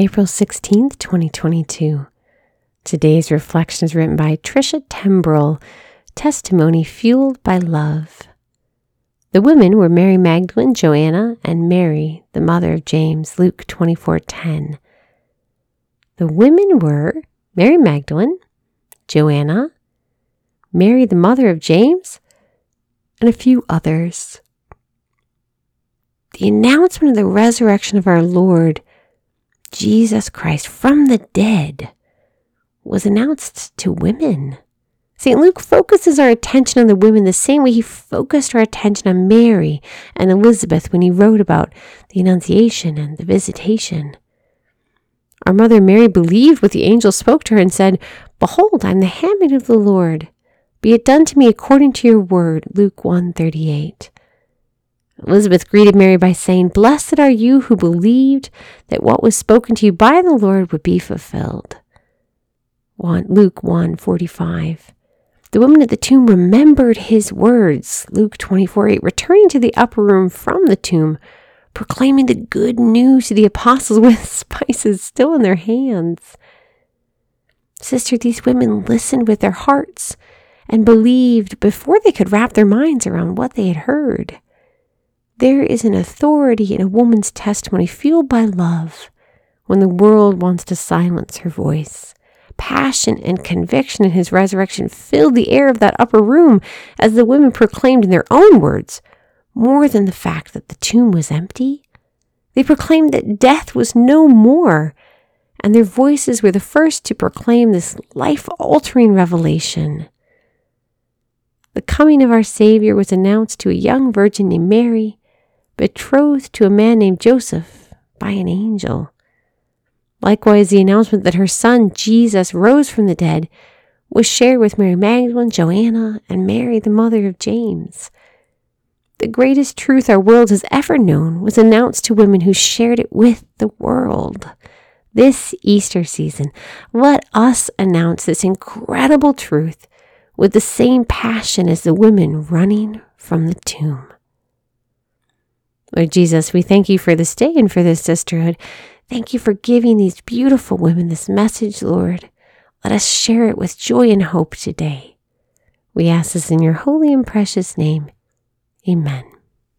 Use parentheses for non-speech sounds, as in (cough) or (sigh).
April 16th, 2022. Today's reflection is written by Trisha Tembrell, Testimony Fueled by Love. The women were Mary Magdalene, Joanna, and Mary, the mother of James, Luke 24:10. The women were Mary Magdalene, Joanna, Mary, the mother of James, and a few others. The announcement of the resurrection of our Lord Jesus Christ from the dead was announced to women. St. Luke focuses our attention on the women the same way he focused our attention on Mary and Elizabeth when he wrote about the Annunciation and the Visitation. Our mother Mary believed what the angel spoke to her and said, Behold, I am the handmaid of the Lord. Be it done to me according to your word. Luke 138. Elizabeth greeted Mary by saying, Blessed are you who believed that what was spoken to you by the Lord would be fulfilled. Luke 1 45. The woman at the tomb remembered his words, Luke 24 8, returning to the upper room from the tomb, proclaiming the good news to the apostles (laughs) with spices still in their hands. Sister, these women listened with their hearts and believed before they could wrap their minds around what they had heard. There is an authority in a woman's testimony fueled by love when the world wants to silence her voice. Passion and conviction in his resurrection filled the air of that upper room as the women proclaimed in their own words, more than the fact that the tomb was empty. They proclaimed that death was no more, and their voices were the first to proclaim this life altering revelation. The coming of our Savior was announced to a young virgin named Mary betrothed to a man named Joseph by an angel. Likewise, the announcement that her son Jesus rose from the dead was shared with Mary Magdalene, Joanna, and Mary, the mother of James. The greatest truth our world has ever known was announced to women who shared it with the world. This Easter season, let us announce this incredible truth with the same passion as the women running from the tomb. Lord Jesus, we thank you for this day and for this sisterhood. Thank you for giving these beautiful women this message, Lord. Let us share it with joy and hope today. We ask this in your holy and precious name. Amen.